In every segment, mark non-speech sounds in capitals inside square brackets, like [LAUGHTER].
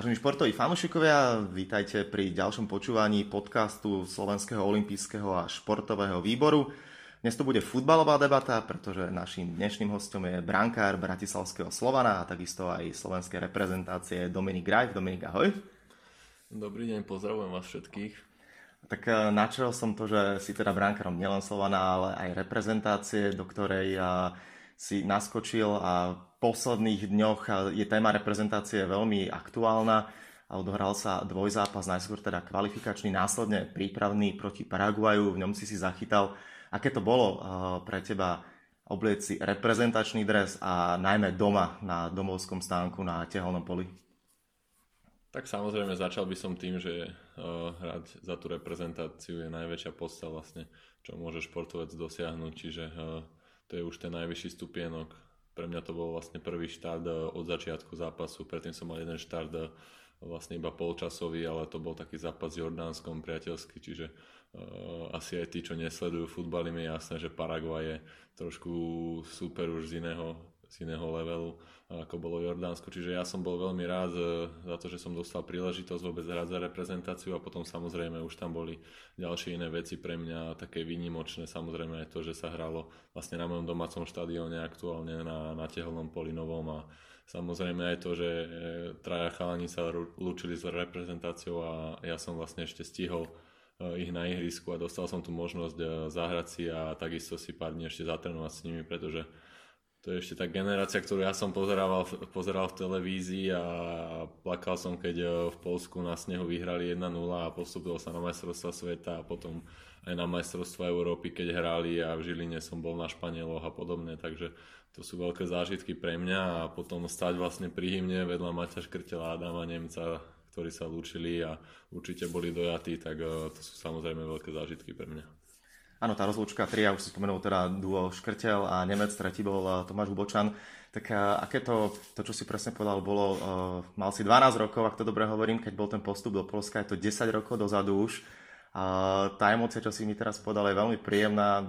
Vážení športoví fanúšikovia, vítajte pri ďalšom počúvaní podcastu Slovenského olympijského a športového výboru. Dnes to bude futbalová debata, pretože našim dnešným hostom je brankár Bratislavského Slovana a takisto aj slovenskej reprezentácie Dominik Grajf. Dominik, ahoj. Dobrý deň, pozdravujem vás všetkých. Tak eh, načal som to, že si teda brankárom nielen Slovana, ale aj reprezentácie, do ktorej eh, si naskočil a v posledných dňoch je téma reprezentácie veľmi aktuálna a odohral sa dvojzápas, najskôr teda kvalifikačný, následne prípravný proti Paraguaju, v ňom si si zachytal. Aké to bolo eh, pre teba oblieť si reprezentačný dres a najmä doma na domovskom stánku na tehelnom poli? Tak samozrejme začal by som tým, že uh, hrať za tú reprezentáciu je najväčšia podsta vlastne, čo môže športovec dosiahnuť, čiže uh, to je už ten najvyšší stupienok. Pre mňa to bol vlastne prvý štart eh, od začiatku zápasu, predtým som mal jeden štart eh, vlastne iba polčasový, ale to bol taký zápas s Jordánskom priateľský, čiže uh, asi aj tí, čo nesledujú futbal, im je jasné, že Paraguay je trošku super už z iného z iného levelu, ako bolo Jordánsko. Čiže ja som bol veľmi rád e, za to, že som dostal príležitosť vôbec hrať za reprezentáciu a potom samozrejme už tam boli ďalšie iné veci pre mňa také výnimočné. Samozrejme aj to, že sa hralo vlastne na mojom domácom štadióne aktuálne na, na tehelnom polinovom a Samozrejme aj to, že e, traja chalani sa lúčili s reprezentáciou a ja som vlastne ešte stihol e, ich na ihrisku a dostal som tu možnosť zahrať si a takisto si pár dní ešte zatrenovať s nimi, pretože to je ešte tá generácia, ktorú ja som pozeral, pozeral v televízii a plakal som, keď e, v Polsku na snehu vyhrali 1-0 a postupil sa na majstrovstva sveta a potom aj na majstrovstva Európy, keď hrali a v Žiline som bol na Španieloch a podobne, takže to sú veľké zážitky pre mňa a potom stať vlastne pri hymne vedľa Maťa Škrtela a Adama Nemca, ktorí sa lúčili a určite boli dojatí, tak e, to sú samozrejme veľké zážitky pre mňa. Áno, tá rozlúčka tria, už si spomenul teda duo Škrtel a Nemec, tretí bol eh, Tomáš Hubočan. Tak uh, aké to, to, čo si presne povedal, bolo, uh, mal si 12 rokov, ak to dobre hovorím, keď bol ten postup do Polska, je to 10 rokov dozadu už. Uh, tá emócia, čo si mi teraz povedal, je veľmi príjemná.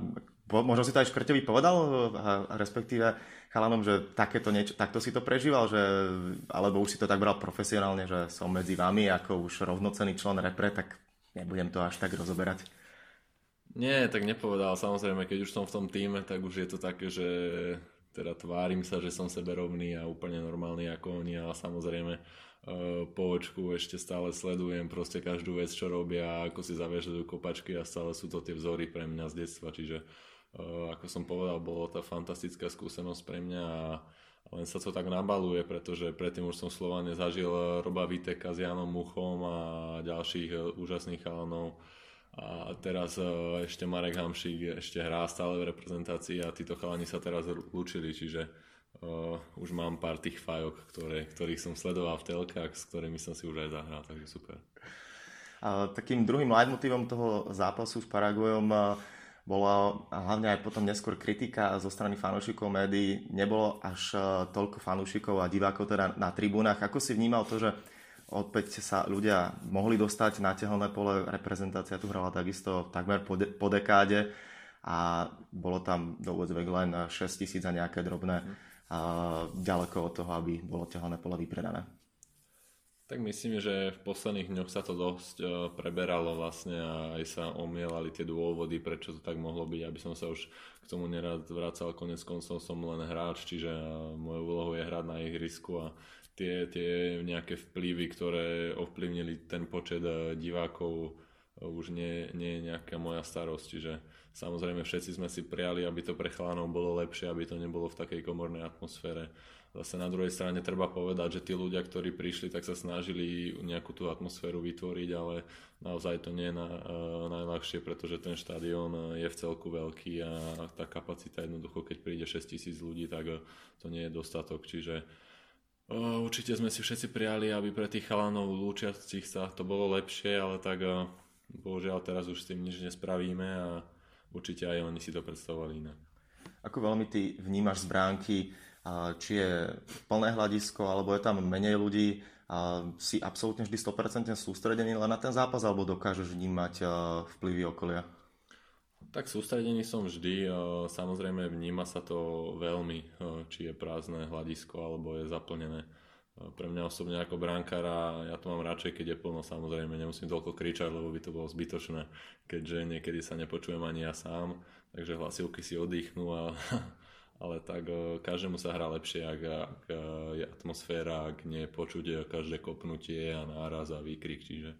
Možno si to aj Škrtevi povedal, uh, respektíve chalanom, že takéto niečo, takto si to prežíval, že, alebo už si to tak bral profesionálne, že som medzi vami ako už rovnocený člen repre, tak nebudem to až tak rozoberať. Nie, tak nepovedal. Samozrejme, keď už som v tom týme, tak už je to také, že teda tvárim sa, že som seberovný a úplne normálny ako oni, ale samozrejme e, po očku ešte stále sledujem proste každú vec, čo robia, ako si zaviažujú kopačky a stále sú to tie vzory pre mňa z detstva, čiže e, ako som povedal, bolo to fantastická skúsenosť pre mňa a len sa to tak nabaluje, pretože predtým už som Slovane zažil Roba Viteka s Janom Muchom a ďalších e, úžasných chalanov, a teraz e, ešte Marek Hamšík ešte hrá stále v reprezentácii a títo chalani sa teraz lúčili, čiže uh, už mám pár tých fajok, ktoré, ktorých som sledoval v telkách, s ktorými som si už aj zahral, takže super. A takým druhým leitmotívom toho zápasu s Paraguajom e, bola hlavne aj potom neskôr kritika zo strany fanúšikov médií. Nebolo až toľko fanúšikov a divákov teda na tribúnach. Ako si vnímal to, že opäť sa ľudia mohli dostať na tehelné pole. Reprezentácia tu hrala takisto takmer po, de- po dekáde a bolo tam do úvodzovek len 6 tisíc a nejaké drobné a ďaleko od toho, aby bolo tehelné pole vypredané. Tak myslím, že v posledných dňoch sa to dosť e, preberalo vlastne a aj sa omielali tie dôvody, prečo to tak mohlo byť, aby som sa už k tomu nerad vracal, konec koncov som len hráč, čiže e, mojou úlohou je hrať na ihrisku a tie, tie nejaké vplyvy, ktoré ovplyvnili ten počet eh, divákov, eh, už nie, nie je nejaká moja starosť. Čiže samozrejme všetci sme si prijali, aby to pre chlánov bolo lepšie, aby to nebolo v takej komornej atmosfére. Zase na druhej strane treba povedať, že tí ľudia, ktorí prišli, tak sa snažili nejakú tú atmosféru vytvoriť, ale naozaj to nie je na, uh, najľahšie, pretože ten štadión je v celku veľký a tá kapacita jednoducho, keď príde 6 tisíc ľudí, tak to nie je dostatok. Čiže uh, Určite sme si všetci prijali, aby pre tých chalanov lúčiacich sa to bolo lepšie, ale tak bohužiaľ teraz už s tým nič nespravíme a určite aj oni si to predstavovali inak. Ako veľmi ty vnímaš z bránky, či je plné hľadisko, alebo je tam menej ľudí, si absolútne vždy 100% sústredený len na ten zápas, alebo dokážeš vnímať vplyvy okolia? Tak sústredený som vždy, samozrejme vníma sa to veľmi, či je prázdne hľadisko alebo je zaplnené. pre mňa osobne ako brankára, ja to mám radšej, keď je plno, samozrejme, nemusím toľko kričať, lebo by to bolo zbytočné, keďže niekedy sa nepočujem ani ja sám, takže hlasivky si oddychnú, a, [LAUGHS] ale tak e, každému sa hrá lepšie, ak, ak e, je atmosféra, ak nie je počuť každé kopnutie a náraz a výkrik, čiže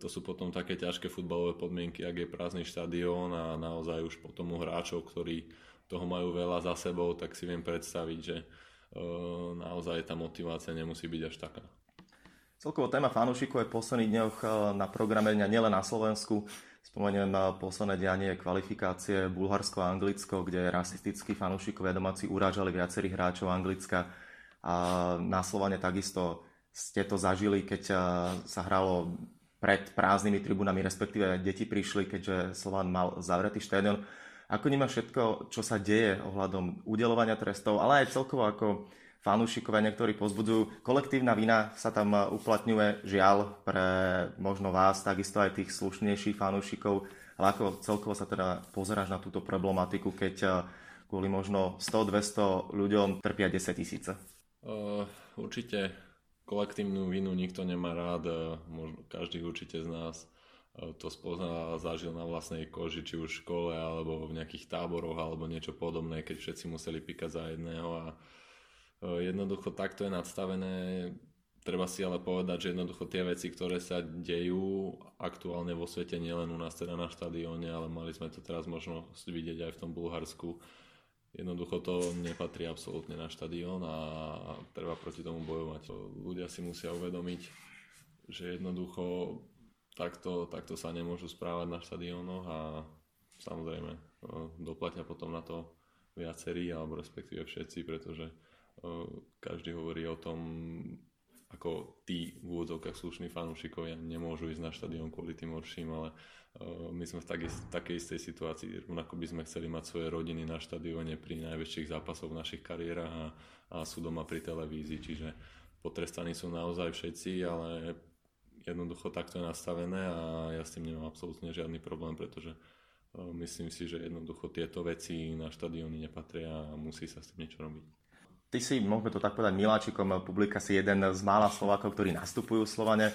to sú potom také ťažké futbalové podmienky, ak je prázdny štadión a naozaj už potom u hráčov, ktorí toho majú veľa za sebou, tak si viem predstaviť, že naozaj tá motivácia nemusí byť až taká. Celkovo téma fanúšikov je v posledných dňoch na programe nielen na Slovensku. Spomeniem posledné dianie kvalifikácie Bulharsko a Anglicko, kde rasistickí fanúšikovia domáci urážali viacerých hráčov Anglicka. A na Slovane takisto ste to zažili, keď sa hralo pred prázdnymi tribunami, respektíve deti prišli, keďže Slovan mal zavretý štadión. Ako vníma všetko, čo sa deje ohľadom udelovania trestov, ale aj celkovo ako fanúšikovia niektorí pozbudzujú. Kolektívna vina sa tam uplatňuje žiaľ pre možno vás, takisto aj tých slušnejších fanúšikov, ale ako celkovo sa teda pozeráš na túto problematiku, keď eh, kvôli možno 100-200 ľuďom trpia 10 tisíce? Uh, určite kolektívnu vinu nikto nemá rád, eh, možno každý určite z nás to spoznal a zažil na vlastnej koži, či už v škole, alebo v nejakých táboroch, alebo niečo podobné, keď všetci museli pikať za jedného a jednoducho takto je nadstavené. Treba si ale povedať, že jednoducho tie veci, ktoré sa dejú aktuálne vo svete, nielen u nás teda na štadióne, ale mali sme to teraz možno vidieť aj v tom Bulharsku, jednoducho to nepatrí absolútne na štadión a treba proti tomu bojovať. Ľudia si musia uvedomiť, že jednoducho takto, takto sa nemôžu správať na štadiónoch a samozrejme doplatia potom na to viacerí, alebo respektíve všetci, pretože každý hovorí o tom, ako tí v úvodzovkách slušní fanúšikovia nemôžu ísť na štadión kvôli tým horším, ale my sme v takej istej situácii. Rovnako by sme chceli mať svoje rodiny na štadióne pri najväčších zápasoch v našich kariérach a, a sú doma pri televízii, čiže potrestaní sú naozaj všetci, ale jednoducho takto je nastavené a ja s tým nemám absolútne žiadny problém, pretože e, myslím si, že jednoducho tieto veci na štadióny nepatria a musí sa s tým niečo robiť. Ty si, môžeme to tak povedať, miláčikom publika si jeden z mála Slovákov, ktorí nastupujú Slovane.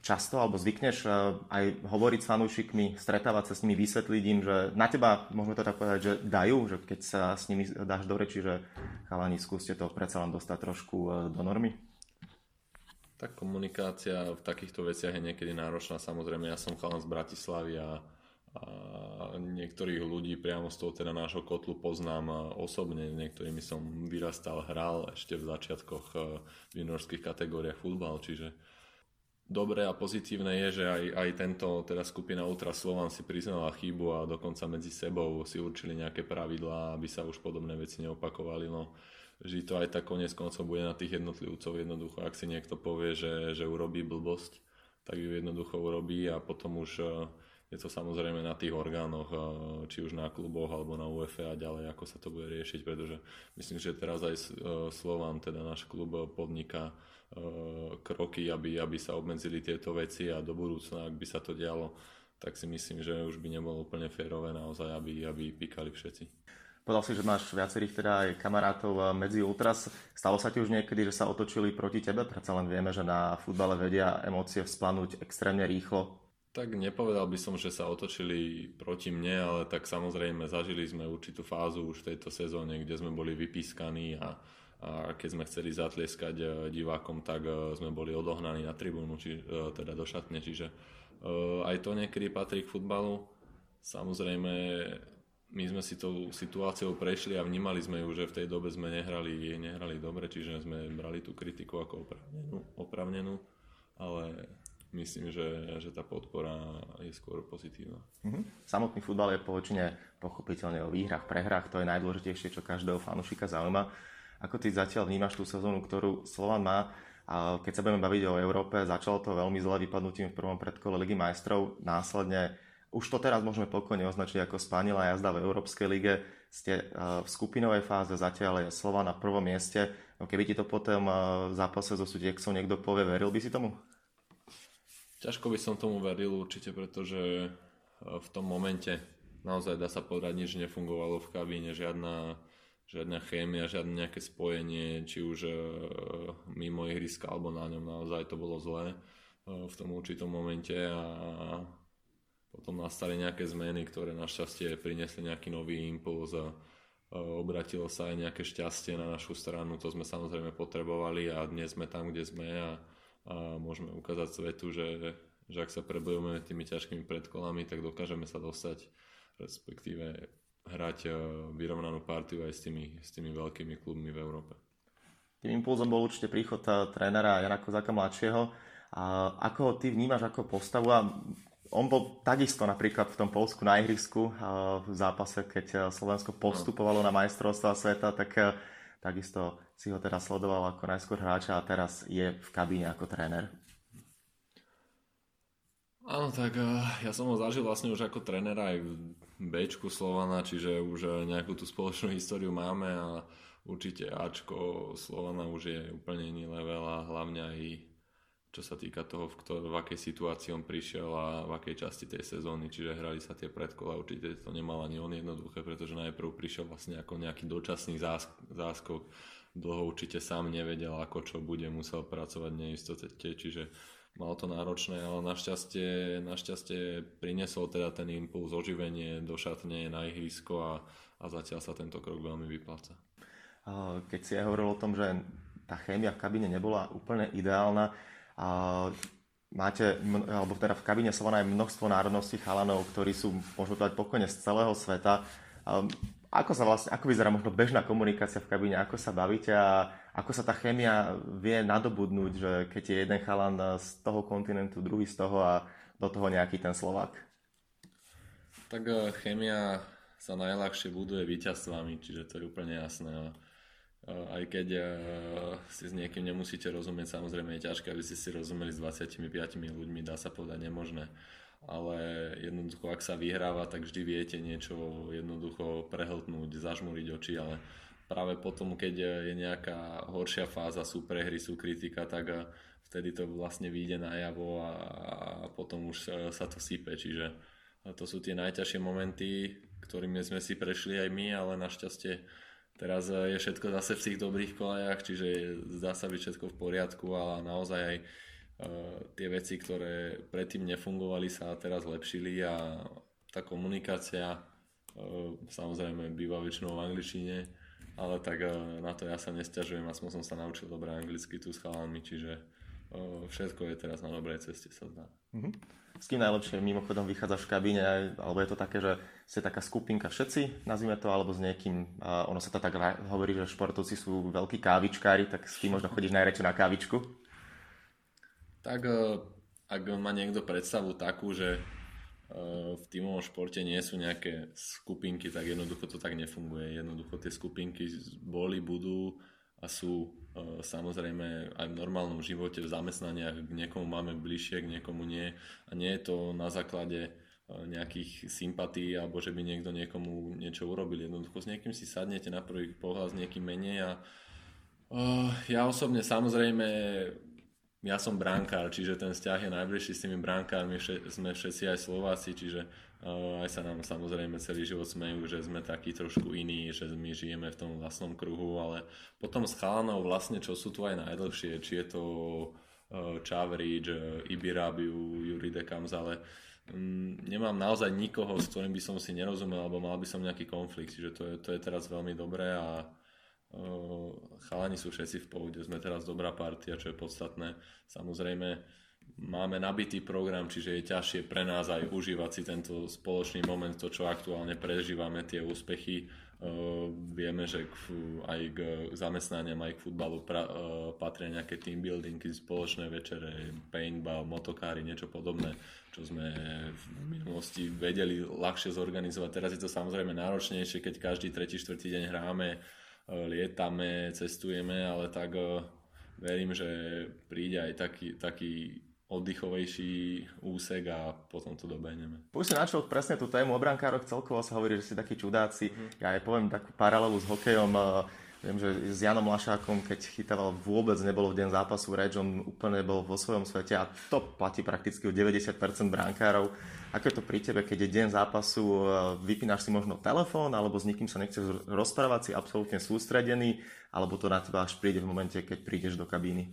Často alebo zvykneš e, aj hovoriť s fanúšikmi, stretávať sa s nimi, vysvetliť im, že na teba, môžeme to tak povedať, že dajú, že keď sa s nimi dáš do reči, že chalani, skúste to predsa len dostať trošku e, do normy? Tak komunikácia v takýchto veciach je niekedy náročná. Samozrejme, ja som chalan z Bratislavy a, a niektorých ľudí priamo z toho teda nášho kotlu poznám osobne. Niektorými som vyrastal, hral ešte v začiatkoch e, v juniorských kategóriách futbal, čiže dobré a pozitívne je, že aj, aj tento, teda skupina Ultra Slovan si priznala chybu a dokonca medzi sebou si určili nejaké pravidlá, aby sa už podobné veci neopakovali. No, vždy to aj tak konec koncov bude na tých jednotlivcov jednoducho. Ak si niekto povie, že, že urobí blbosť, tak ju jednoducho urobí a potom už eh, je to samozrejme na tých orgánoch, eh, či už na kluboch alebo na UEFA a ďalej, ako sa to bude riešiť, pretože myslím, že teraz aj eh, Slovan, teda náš klub, podniká kroky, aby, aby sa obmedzili tieto veci a do budúcna, ak by sa to dialo, tak si myslím, že už by nebolo úplne férové naozaj, aby, aby píkali všetci. Povedal si, že máš viacerých teda aj kamarátov eh, medzi Ultras. Stalo sa ti už niekedy, že sa otočili proti tebe? Predsa len vieme, že na futbale vedia emócie vzplanúť extrémne rýchlo. Tak nepovedal by som, že sa otočili proti mne, ale tak samozrejme zažili sme určitú fázu už v tejto sezóne, kde sme boli vypískaní a, a keď sme chceli zatlieskať eh, divákom, tak eh, sme boli odohnaní na tribúnu, či, teda do šatne, čiže aj to niekedy patrí k futbalu. Samozrejme my sme si tou situáciou prešli a vnímali sme ju, že v tej dobe sme nehrali, nehrali dobre, čiže sme brali tú kritiku ako opravnenú, opravnenú ale myslím, že, že tá podpora je skôr pozitívna. Mm-hmm. Samotný futbal je poväčšine pochopiteľne o výhrach, prehrách, to je najdôležitejšie, čo každého fanúšika zaujíma. Ako ty zatiaľ vnímaš tú sezónu, ktorú Slovan má? A keď sa budeme baviť o Európe, začalo to veľmi zle vypadnutím v prvom predkole Ligy majstrov, následne už to teraz môžeme pokojne označiť ako spánila jazda v Európskej lige. Ste eh, v skupinovej fáze, zatiaľ je Slova na prvom mieste. No keby ti to potom v zápase so Sudieksou niekto povie, veril by si tomu? Ťažko by som tomu veril určite, pretože eh, v tom momente naozaj dá sa povedať, nič nefungovalo v kabíne, žiadna, žiadna chémia, žiadne nejaké spojenie, či už uh, mimo ihriska alebo na ňom naozaj to bolo zlé uh, v tom určitom momente. A potom nastali nejaké zmeny, ktoré našťastie priniesli nejaký nový impuls a obratilo sa aj nejaké šťastie na našu stranu, to sme samozrejme potrebovali a dnes sme tam, kde sme a, a môžeme ukázať svetu, že, že ak sa prebojujeme tými ťažkými predkolami, tak dokážeme sa dostať, respektíve hrať eh, vyrovnanú partiu aj s tými, s tými veľkými klubmi v Európe. Tým impulzom bol určite príchod eh, trénera Jana Kozaka mladšieho. A ako ho ty vnímaš ako postavu a on bol takisto napríklad v tom Polsku na ihrisku eh, v zápase, keď Slovensko postupovalo na majstrovstvá sveta, tak takisto si ho teda sledoval ako najskôr hráča a teraz je v kabíne ako tréner. Áno, tak ja som ho zažil vlastne už ako trénera aj Bčku Slovana, čiže už nejakú tú spoločnú históriu máme a určite Ačko Slovana už je úplne iný level a hlavne aj čo sa týka toho, v, ktor- v akej situácii on prišiel a v akej časti tej sezóny, čiže hrali sa tie predkola, určite to nemal ani on jednoduché, pretože najprv prišiel vlastne ako nejaký dočasný zásk- záskok, dlho určite sám nevedel, ako čo bude, musel pracovať neistote, čiže malo to náročné, ale našťastie, našťastie priniesol teda ten impuls, oživenie do šatne na ihrisko a, a zatiaľ sa tento krok veľmi vypláca. Keď si aj hovoril o tom, že tá chémia v kabíne nebola úplne ideálna, a máte, alebo teda v kabíne Slovana aj množstvo národností chalanov, ktorí sú, môžeme povedať, pokojne z celého sveta. Ako sa vlastne, ako vyzerá možno bežná komunikácia v kabíne, ako sa bavíte a ako sa tá chémia vie nadobudnúť, že keď je jeden chalan z toho kontinentu, druhý z toho a do toho nejaký ten Slovak? Tak e, chémia sa najľahšie buduje víťazstvami, čiže to je úplne jasné. E, aj keď e, si s niekým nemusíte rozumieť, samozrejme je ťažké, aby ste si rozumeli s 25 ľuďmi, dá sa povedať nemožné ale jednoducho ak sa vyhráva, tak vždy viete niečo jednoducho prehltnúť, zažmúriť oči, ale práve potom, keď je nejaká horšia fáza, sú prehry, sú kritika, tak eh, vtedy to vlastne vyjde najavo a, a potom už sa to sype, čiže eh, to sú tie najťažšie momenty, ktorými sme si prešli aj my, ale našťastie teraz eh, je všetko zase v tých dobrých kolejach, čiže zdá sa byť všetko v poriadku, ale naozaj aj tie veci, ktoré predtým nefungovali, sa teraz lepšili a tá komunikácia samozrejme býva väčšinou v angličtine, ale tak na to ja sa nestiažujem, aspoň som sa naučil dobre anglicky tu s chalami, čiže všetko je teraz na dobrej ceste sa zdá. Mm-hmm. S kým najlepšie mimochodom vychádzaš v kabíne, alebo je to také, že ste taká skupinka všetci, nazvime to, alebo s niekým, ono sa to tak hovorí, že športovci sú veľkí kávičkári, tak s kým možno chodíš najradšej na kávičku? Tak e, ak má niekto predstavu takú, že e, v týmovom športe nie sú nejaké skupinky, tak jednoducho to tak nefunguje. Jednoducho tie skupinky boli, budú a sú e, samozrejme aj v normálnom živote, v zamestnaniach, k niekomu máme bližšie, k niekomu nie. A nie je to na základe nejakých sympatí alebo že by niekto niekomu niečo urobil. Jednoducho s niekým si sadnete na prvý pohľad, s niekým menej a ja osobne samozrejme ja som brankár, čiže ten vzťah je najbližší s tými brankármi, sme všetci aj Slováci, čiže uh, aj sa nám samozrejme celý život smejú, že sme takí trošku iní, že my žijeme v tom vlastnom kruhu, ale potom s chalanou vlastne, čo sú tu aj najdlhšie, či je to uh, Čavrič, uh, Ibirabiu, Juri Dekams, ale um, nemám naozaj nikoho, s ktorým by som si nerozumel, alebo mal by som nejaký konflikt, čiže to je, to je teraz veľmi dobré a chalani sú všetci v pohode, sme teraz dobrá partia, čo je podstatné. Samozrejme, máme nabitý program, čiže je ťažšie pre nás aj užívať si tento spoločný moment, to čo aktuálne prežívame, tie úspechy. vieme, že aj k zamestnaniam, aj k futbalu pra, patria nejaké team buildingy, spoločné večere, paintball, motokári, niečo podobné, čo sme v minulosti vedeli ľahšie zorganizovať. Teraz je to samozrejme náročnejšie, keď každý tretí, štvrtý deň hráme lietame, cestujeme, ale tak eh, verím, že príde aj taký, taký oddychovejší úsek a potom to dobehneme. Už si načal presne tú tému o brankároch, celkovo sa hovorí, že si takí čudáci. Mm-hmm. Ja aj poviem takú paralelu s hokejom. Viem, že s Janom Lašákom, keď chytával, vôbec nebolo v deň zápasu reč, on úplne bol vo svojom svete a to platí prakticky o 90% brankárov. Ako je to pri tebe, keď je deň zápasu, e, vypínaš si možno telefón, alebo s nikým sa nechceš rozprávať, si absolútne sústredený, alebo to na teba až príde v momente, keď prídeš do kabíny?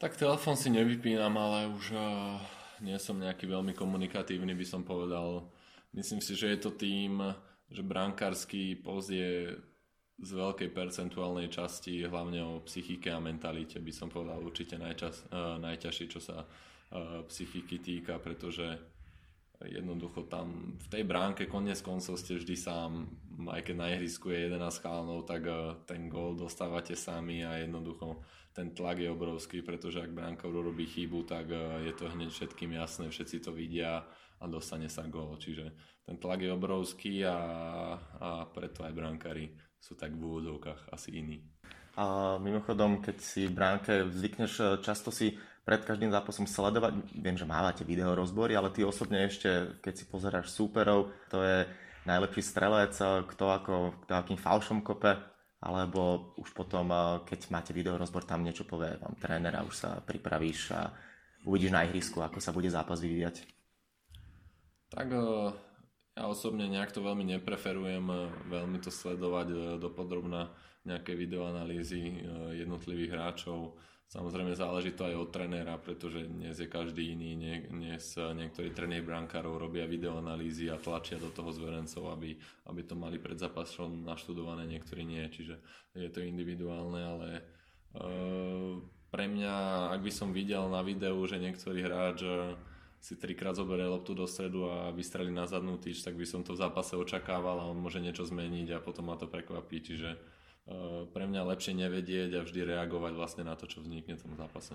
Tak telefón si nevypínam, ale už uh, nie som nejaký veľmi komunikatívny, by som povedal. Myslím si, že je to tým, že brankársky post je z veľkej percentuálnej časti hlavne o psychike a mentalite by som povedal určite najčas, uh, najťažšie, čo sa uh, psychiky týka, pretože jednoducho tam v tej bránke konec koncov ste vždy sám, aj keď na ihrisku je 11 chalanov, tak uh, ten gól dostávate sami a jednoducho ten tlak je obrovský, pretože ak bránka urobí chybu, tak uh, je to hneď všetkým jasné, všetci to vidia a dostane sa gól. Čiže ten tlak je obrovský a, a preto aj brankári sú tak v úvodovkách asi iní. A mimochodom, keď si v bránke zvykneš e, často si pred každým zápasom sledovať, viem, že mávate video rozbory, ale ty osobne ešte, keď si pozeráš súperov, to je najlepší strelec, e, kto ako, kto akým falšom kope, alebo už potom, e, keď máte video rozbor, tam niečo povie vám trénera, už sa pripravíš a uvidíš na ihrisku, ako sa bude zápas vyvíjať. Tak ja osobne nejak to veľmi nepreferujem, e, veľmi to sledovať e, dopodrobná nejaké videoanalýzy e, jednotlivých hráčov. Samozrejme záleží to aj od trenéra, pretože dnes je každý iný. Dnes niektorí tréneri brankárov robia videoanalýzy a tlačia do toho zverencov, aby, aby to mali pred zápasom naštudované, niektorí nie. Čiže je to individuálne, ale uh, pre mňa, ak by som videl na videu, že niektorý hráč si trikrát zoberie loptu do stredu a vystrelí na zadnú tyč, tak by som to v zápase očakával a on môže niečo zmeniť a potom ma to prekvapí. Čiže uh, pre mňa lepšie nevedieť a vždy reagovať vlastne na to, čo vznikne v tom zápase.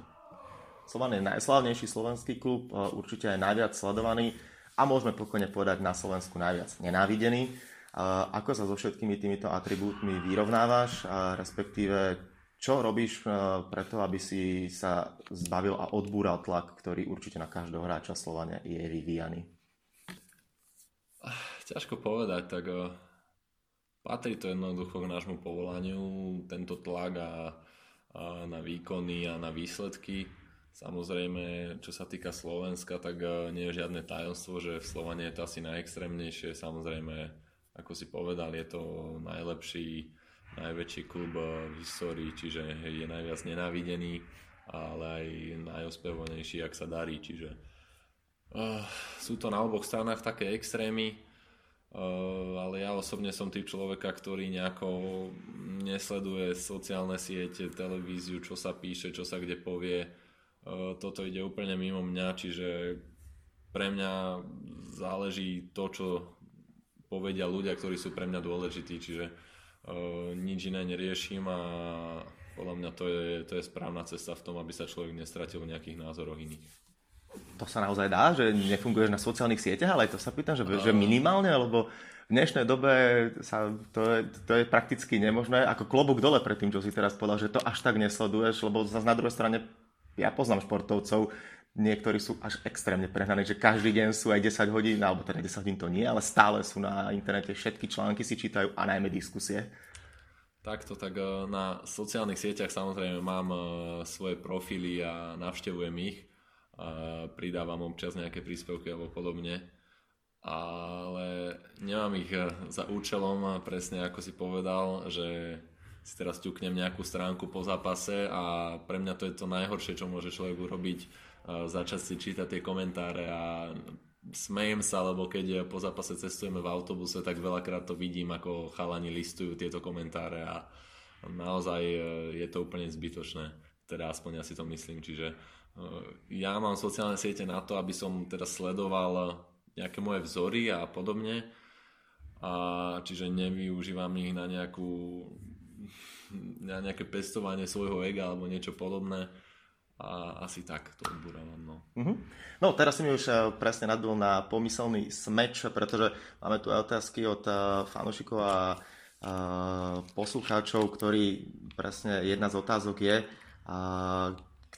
Slovan je najslavnejší slovenský klub, uh, určite aj najviac sledovaný a môžeme pokojne povedať na Slovensku najviac nenávidený. Uh, ako sa so všetkými týmito atribútmi vyrovnávaš, respektíve čo robíš eh, preto, aby si sa zbavil a odbúral tlak, ktorý určite na každého hráča Slovania je vyvíjaný? Ťažko povedať, tak uh, patrí to jednoducho k nášmu povolaniu, tento tlak a, a na výkony a na výsledky. Samozrejme, čo sa týka Slovenska, tak uh, nie je žiadne tajomstvo, že v Slovane je to asi najextrémnejšie. Samozrejme, ako si povedal, je to najlepší najväčší klub eh, v histórii, čiže je najviac nenávidený, ale aj najospevovanejší, ak sa darí, čiže uh, sú to na oboch stranách také extrémy, uh, ale ja osobne som typ človeka, ktorý nejako nesleduje sociálne siete, televíziu, čo sa píše, čo sa kde povie. Toto ide úplne mimo mňa, čiže pre mňa záleží to, čo povedia ľudia, ktorí sú pre mňa dôležití, čiže nič iné neriešim a podľa mňa to je, to je správna cesta v tom, aby sa človek nestratil v nejakých názoroch iných. To sa naozaj dá, že nefunguješ na sociálnych sieťach, ale aj to sa pýtam, že, uh, že minimálne, lebo v dnešnej dobe sa, to, je, to je prakticky nemožné, ako klobúk dole pred tým, čo si teraz povedal, že to až tak nesleduješ, lebo zase na druhej strane ja poznám športovcov, niektorí sú až extrémne prehnaní, že každý deň sú aj 10 hodín, alebo teda 10 hodín to nie, ale stále sú na internete, všetky články si čítajú a najmä diskusie. Takto, tak eh, na sociálnych sieťach samozrejme mám eh, svoje profily a navštevujem ich. Pridávam občas nejaké príspevky alebo podobne. Ale nemám ich eh, za účelom, presne ako si povedal, že si teraz ťuknem nejakú stránku po zápase a pre mňa to je to najhoršie, čo môže človek urobiť začať si čítať tie komentáre a smejem sa, lebo keď po zápase cestujeme v autobuse, tak veľakrát to vidím, ako chalani listujú tieto komentáre a naozaj e, je to úplne zbytočné. Teda aspoň ja si to myslím. Čiže e, ja mám sociálne siete na to, aby som teda sledoval nejaké moje vzory a podobne. A čiže nevyužívam ich na nejakú na nejaké pestovanie svojho ega alebo niečo podobné a asi tak to odburávam. No. Uh-huh. no teraz si mi už eh, presne nadbil na pomyselný smeč, pretože máme tu aj otázky od uh, fanúšikov a uh, poslucháčov, ktorí presne jedna z otázok je,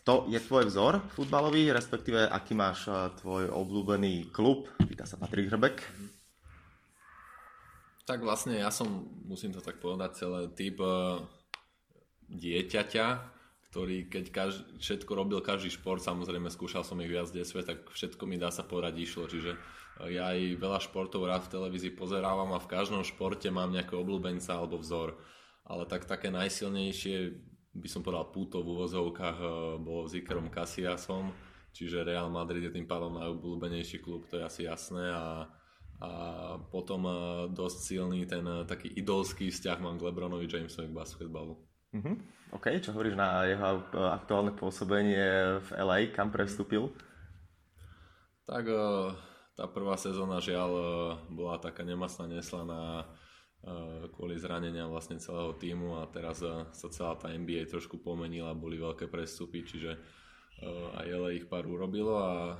kto je tvoj vzor futbalový, respektíve aký máš tvoj obľúbený klub, pýta sa Patrik Hrbek. Uh-huh. Tak vlastne ja som, musím to tak povedať, celý typ dieťaťa, ktorý keď kaž, všetko robil každý šport, samozrejme skúšal som ich viac detstve, tak všetko mi dá sa povedať išlo, čiže ja aj veľa športov rád v televízii pozerávam a v každom športe mám nejakého obľúbenca alebo vzor. Ale tak také najsilnejšie, by som povedal púto v úvozovkách, e, bolo s Ikerom Casiasom, čiže Real Madrid je tým pádom najobľúbenejší klub, to je asi jasné a, a potom e, dosť silný ten e, taký idolský vzťah mám k Lebronovi Jamesovi k basketbalu. Mm-hmm. OK, čo hovoríš na jeho aktuálne pôsobenie v LA, kam prestúpil? Tak tá prvá sezóna žiaľ e, bola taká nemastná, neslaná e, kvôli zranenia vlastne celého týmu a teraz sa celá tá NBA trošku pomenila, boli veľké prestupy, čiže aj LA ich pár urobilo a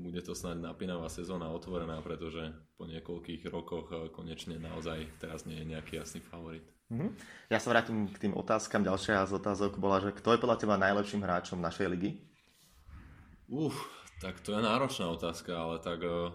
bude to snáď napínavá sezóna otvorená, pretože po niekoľkých rokoch konečne naozaj teraz nie je nejaký jasný favorit. Mm-hmm. Ja sa vrátim k tým otázkam. Ďalšia z otázok bola, že kto je podľa teba najlepším hráčom našej ligy? Uf, tak to je náročná otázka, ale tak uh,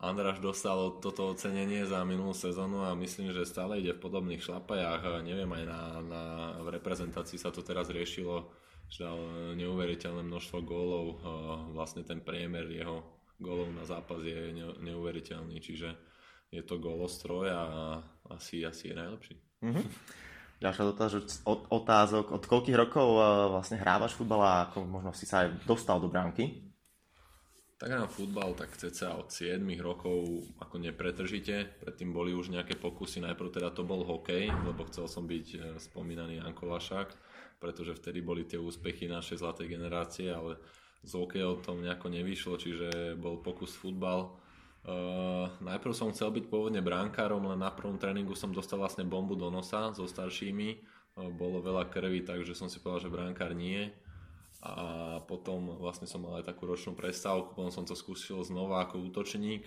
Andráš dostal toto ocenenie za minulú sezónu a myslím, že stále ide v podobných šlapajách. Neviem, aj na, na, v reprezentácii sa to teraz riešilo, dal neuveriteľné množstvo gólov. Uh, vlastne ten priemer jeho gólov na zápas je ne, neuveriteľný, čiže je to gólostroj a asi, asi je najlepší. Mm-hmm. Ďalšia otázok. Od koľkých rokov eh, vlastne hrávaš futbal a ako možno si sa aj dostal do bránky? Tak na futbal tak cca od 7 rokov ako nepretržite. Predtým boli už nejaké pokusy. Najprv teda to bol hokej, lebo chcel som byť eh, spomínaný Janko Lašák, pretože vtedy boli tie úspechy našej zlatej generácie, ale z hokejou to nejako nevyšlo, čiže bol pokus futbal Uh, najprv som chcel byť pôvodne bránkárom, len na prvom tréningu som dostal vlastne bombu do nosa so staršími. Uh, bolo veľa krvi, takže som si povedal, že bránkár nie. A potom vlastne som mal aj takú ročnú prestávku, potom som to skúsil znova ako útočník.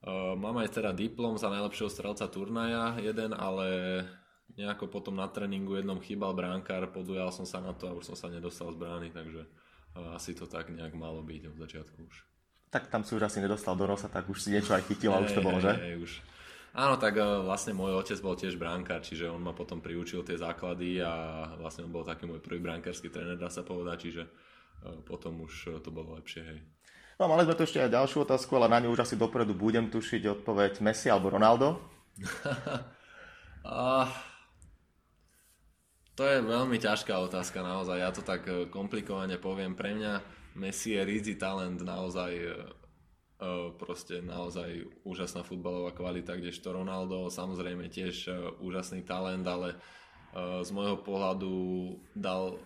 Uh, mám aj teda diplom za najlepšieho strelca turnaja jeden, ale nejako potom na tréningu jednom chýbal bránkár, podujal som sa na to a už som sa nedostal z brány, takže asi to tak nejak malo byť od začiatku už tak tam si už asi nedostal do nosa, tak už si niečo aj chytil a už to bolo, že? Hey, už. Áno, tak uh, vlastne môj otec bol tiež bránkár, čiže on ma potom priučil tie základy a vlastne on bol taký môj prvý bránkarský tréner, dá sa povedať, čiže uh, potom už to bolo lepšie, hej. No, mali sme tu ešte aj ďalšiu otázku, ale na ňu už asi dopredu budem tušiť odpoveď Messi alebo Ronaldo. uh, [LAUGHS] to je veľmi ťažká otázka naozaj, ja to tak komplikovane poviem. Pre mňa Messi je rizí talent, naozaj proste naozaj úžasná futbalová kvalita, kdežto Ronaldo samozrejme tiež úžasný talent, ale z môjho pohľadu dal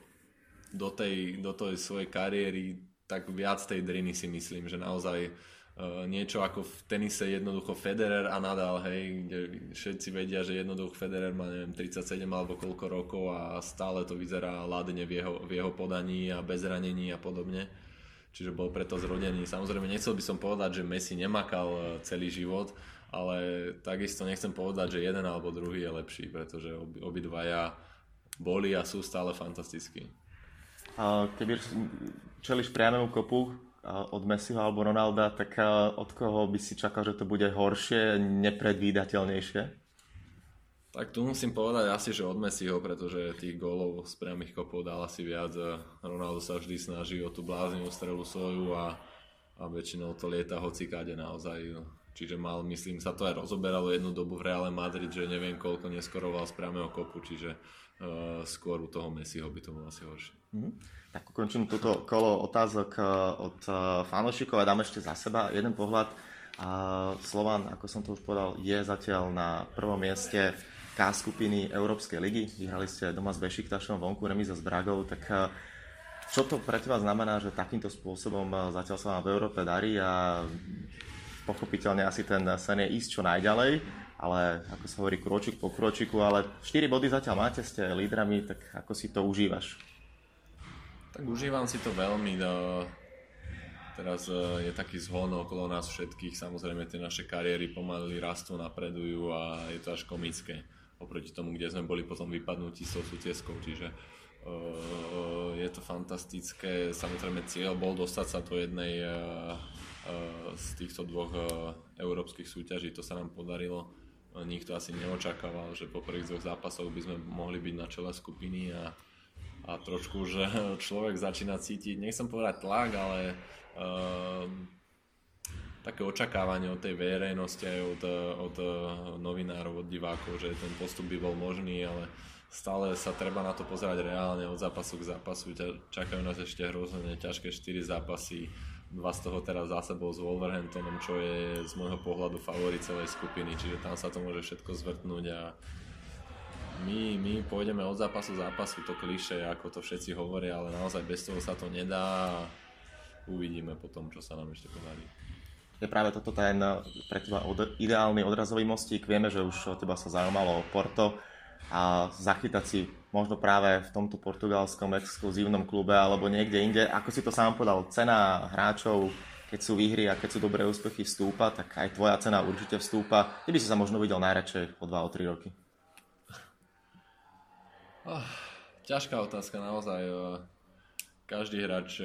do tej, do tej svojej kariéry tak viac tej driny si myslím, že naozaj niečo ako v tenise jednoducho Federer a Nadal, hej, kde všetci vedia, že jednoducho Federer má neviem, 37 alebo koľko rokov a stále to vyzerá ladne v jeho, v jeho podaní a bez ranení a podobne. Čiže bol preto zrodený. Samozrejme, nechcel by som povedať, že Messi nemakal e, celý život, ale takisto nechcem povedať, že jeden alebo druhý je lepší, pretože obi, obidvaja boli a sú stále fantastickí. Keby čeliš priamému kopu, od Messiho alebo Ronalda, tak od koho by si čakal, že to bude horšie, nepredvídateľnejšie? Tak tu musím povedať asi, že od Messiho, pretože tých gólov z priamých kopov dal asi viac. Ronaldo sa vždy snaží o tú bláznivú strelu svoju a, a väčšinou to lieta hocikáde naozaj. Čiže mal, myslím, sa to aj rozoberalo jednu dobu v Reále Madrid, že neviem koľko neskoroval z priamého kopu, čiže uh, skôr u toho Messiho by to bolo asi horšie. Mm-hmm. Tak ukončím toto kolo otázok eh, od eh, fanúšikov a dám ešte za seba jeden pohľad. A Slovan, ako som to už povedal, je zatiaľ na prvom mieste K skupiny Európskej ligy. Vyhrali ste doma s Bešiktašom vonku remiza s Bragou, tak eh, čo to pre teba znamená, že takýmto spôsobom zatiaľ sa vám v Európe darí a pochopiteľne asi ten sen je ísť čo najďalej, ale ako sa hovorí kročík po kročiku, ale 4 body zatiaľ máte, ste lídrami, tak ako si to užívaš? Tak užívam si to veľmi. No, teraz e, je taký zhon okolo nás všetkých. Samozrejme tie naše kariéry pomaly rastú, napredujú a je to až komické oproti tomu, kde sme boli potom vypadnutí s tou sútieskou. Čiže uh, je to fantastické. Samozrejme cieľ bol dostať sa do jednej uh, z týchto dvoch európskych súťaží. To sa nám podarilo. Nikto asi neočakával, že po prvých dvoch zápasoch by sme mohli byť na čele skupiny a, a trošku, že [LAUGHS] človek začína cítiť, nechcem povedať tlak, ale uh, také očakávanie od tej verejnosti aj od, od novinárov, od divákov, že ten postup by bol možný, ale stále sa treba na to pozerať reálne od zápasu k zápasu. Čakajú nás ešte hrozne ťažké 4 zápasy, dva z toho teraz zase bol s Wolverhamptonom, čo je z môjho pohľadu favorit celej skupiny, čiže tam sa to môže všetko zvrtnúť a my, my pôjdeme od zápasu zápasu, to kliše, ako to všetci hovoria, ale naozaj bez toho sa to nedá a uvidíme potom, čo sa nám ešte podarí je práve toto ten pre teba od, ideálny odrazový mostík. Vieme, že už o teba sa zaujímalo o Porto a zachytať si možno práve v tomto portugalskom exkluzívnom klube alebo niekde inde. Ako si to sám povedal, cena hráčov, keď sú výhry a keď sú dobré úspechy vstúpa, tak aj tvoja cena určite vstúpa. Kde by si sa možno videl najradšej o 2-3 roky? Oh, ťažká otázka naozaj. Každý hráč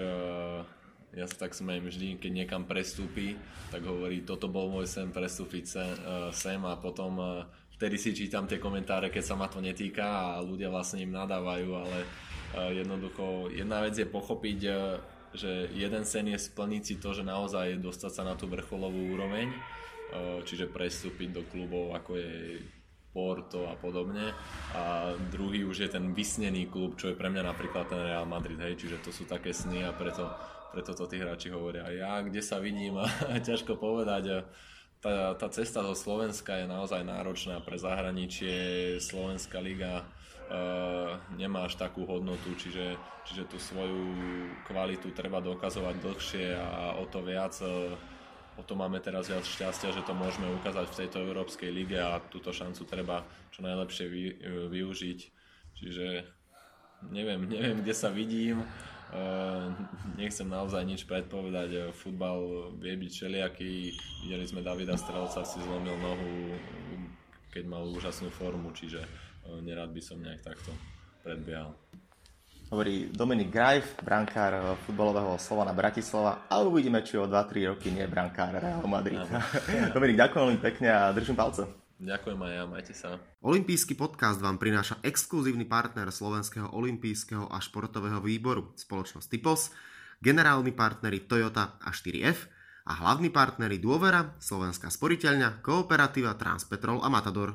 ja sa tak smejem vždy, keď niekam prestúpi, tak hovorí, toto bol môj sen prestúpiť sem, uh, sem a potom uh, vtedy si čítam tie komentáre, keď sa ma to netýka a ľudia vlastne im nadávajú, ale uh, jednoducho jedna vec je pochopiť, že jeden sen je splniť si to, že naozaj dostať sa na tú vrcholovú úroveň, čiže prestúpiť do klubov ako je Porto a podobne. A druhý už je ten vysnený klub, čo je pre mňa napríklad ten Real Madrid, hej, čiže to sú také sny a preto preto to tí hráči hovoria. Ja, kde sa vidím, [LAUGHS] ťažko povedať. Tá, tá cesta do Slovenska je naozaj náročná pre zahraničie. Slovenská liga uh, nemá až takú hodnotu, čiže, čiže tú svoju kvalitu treba dokazovať dlhšie a o to viac uh, o to máme teraz viac šťastia, že to môžeme ukázať v tejto Európskej lige a túto šancu treba čo najlepšie vy, využiť. Čiže neviem, neviem, kde sa vidím. Uh, [LAUGHS] nechcem naozaj nič predpovedať, futbal vie byť všelijaký, videli sme Davida Strelca, si zlomil nohu, keď mal úžasnú formu, čiže uh, nerad by som nejak takto predbiehal. Hovorí Dominik Grajf, brankár futbalového Slovana Bratislava, ale uvidíme, či o 2-3 roky nie brankár Real Madrid. [LAUGHS] Dominik, ďakujem veľmi pekne a držím palce. Ďakujem aj ja, majte sa. Olympijský podcast vám prináša exkluzívny partner Slovenského olympijského a športového výboru, spoločnosť Typos, generálni partneri Toyota a 4F a hlavní partneri Dôvera, Slovenská sporiteľňa, Kooperativa, Transpetrol a Matador.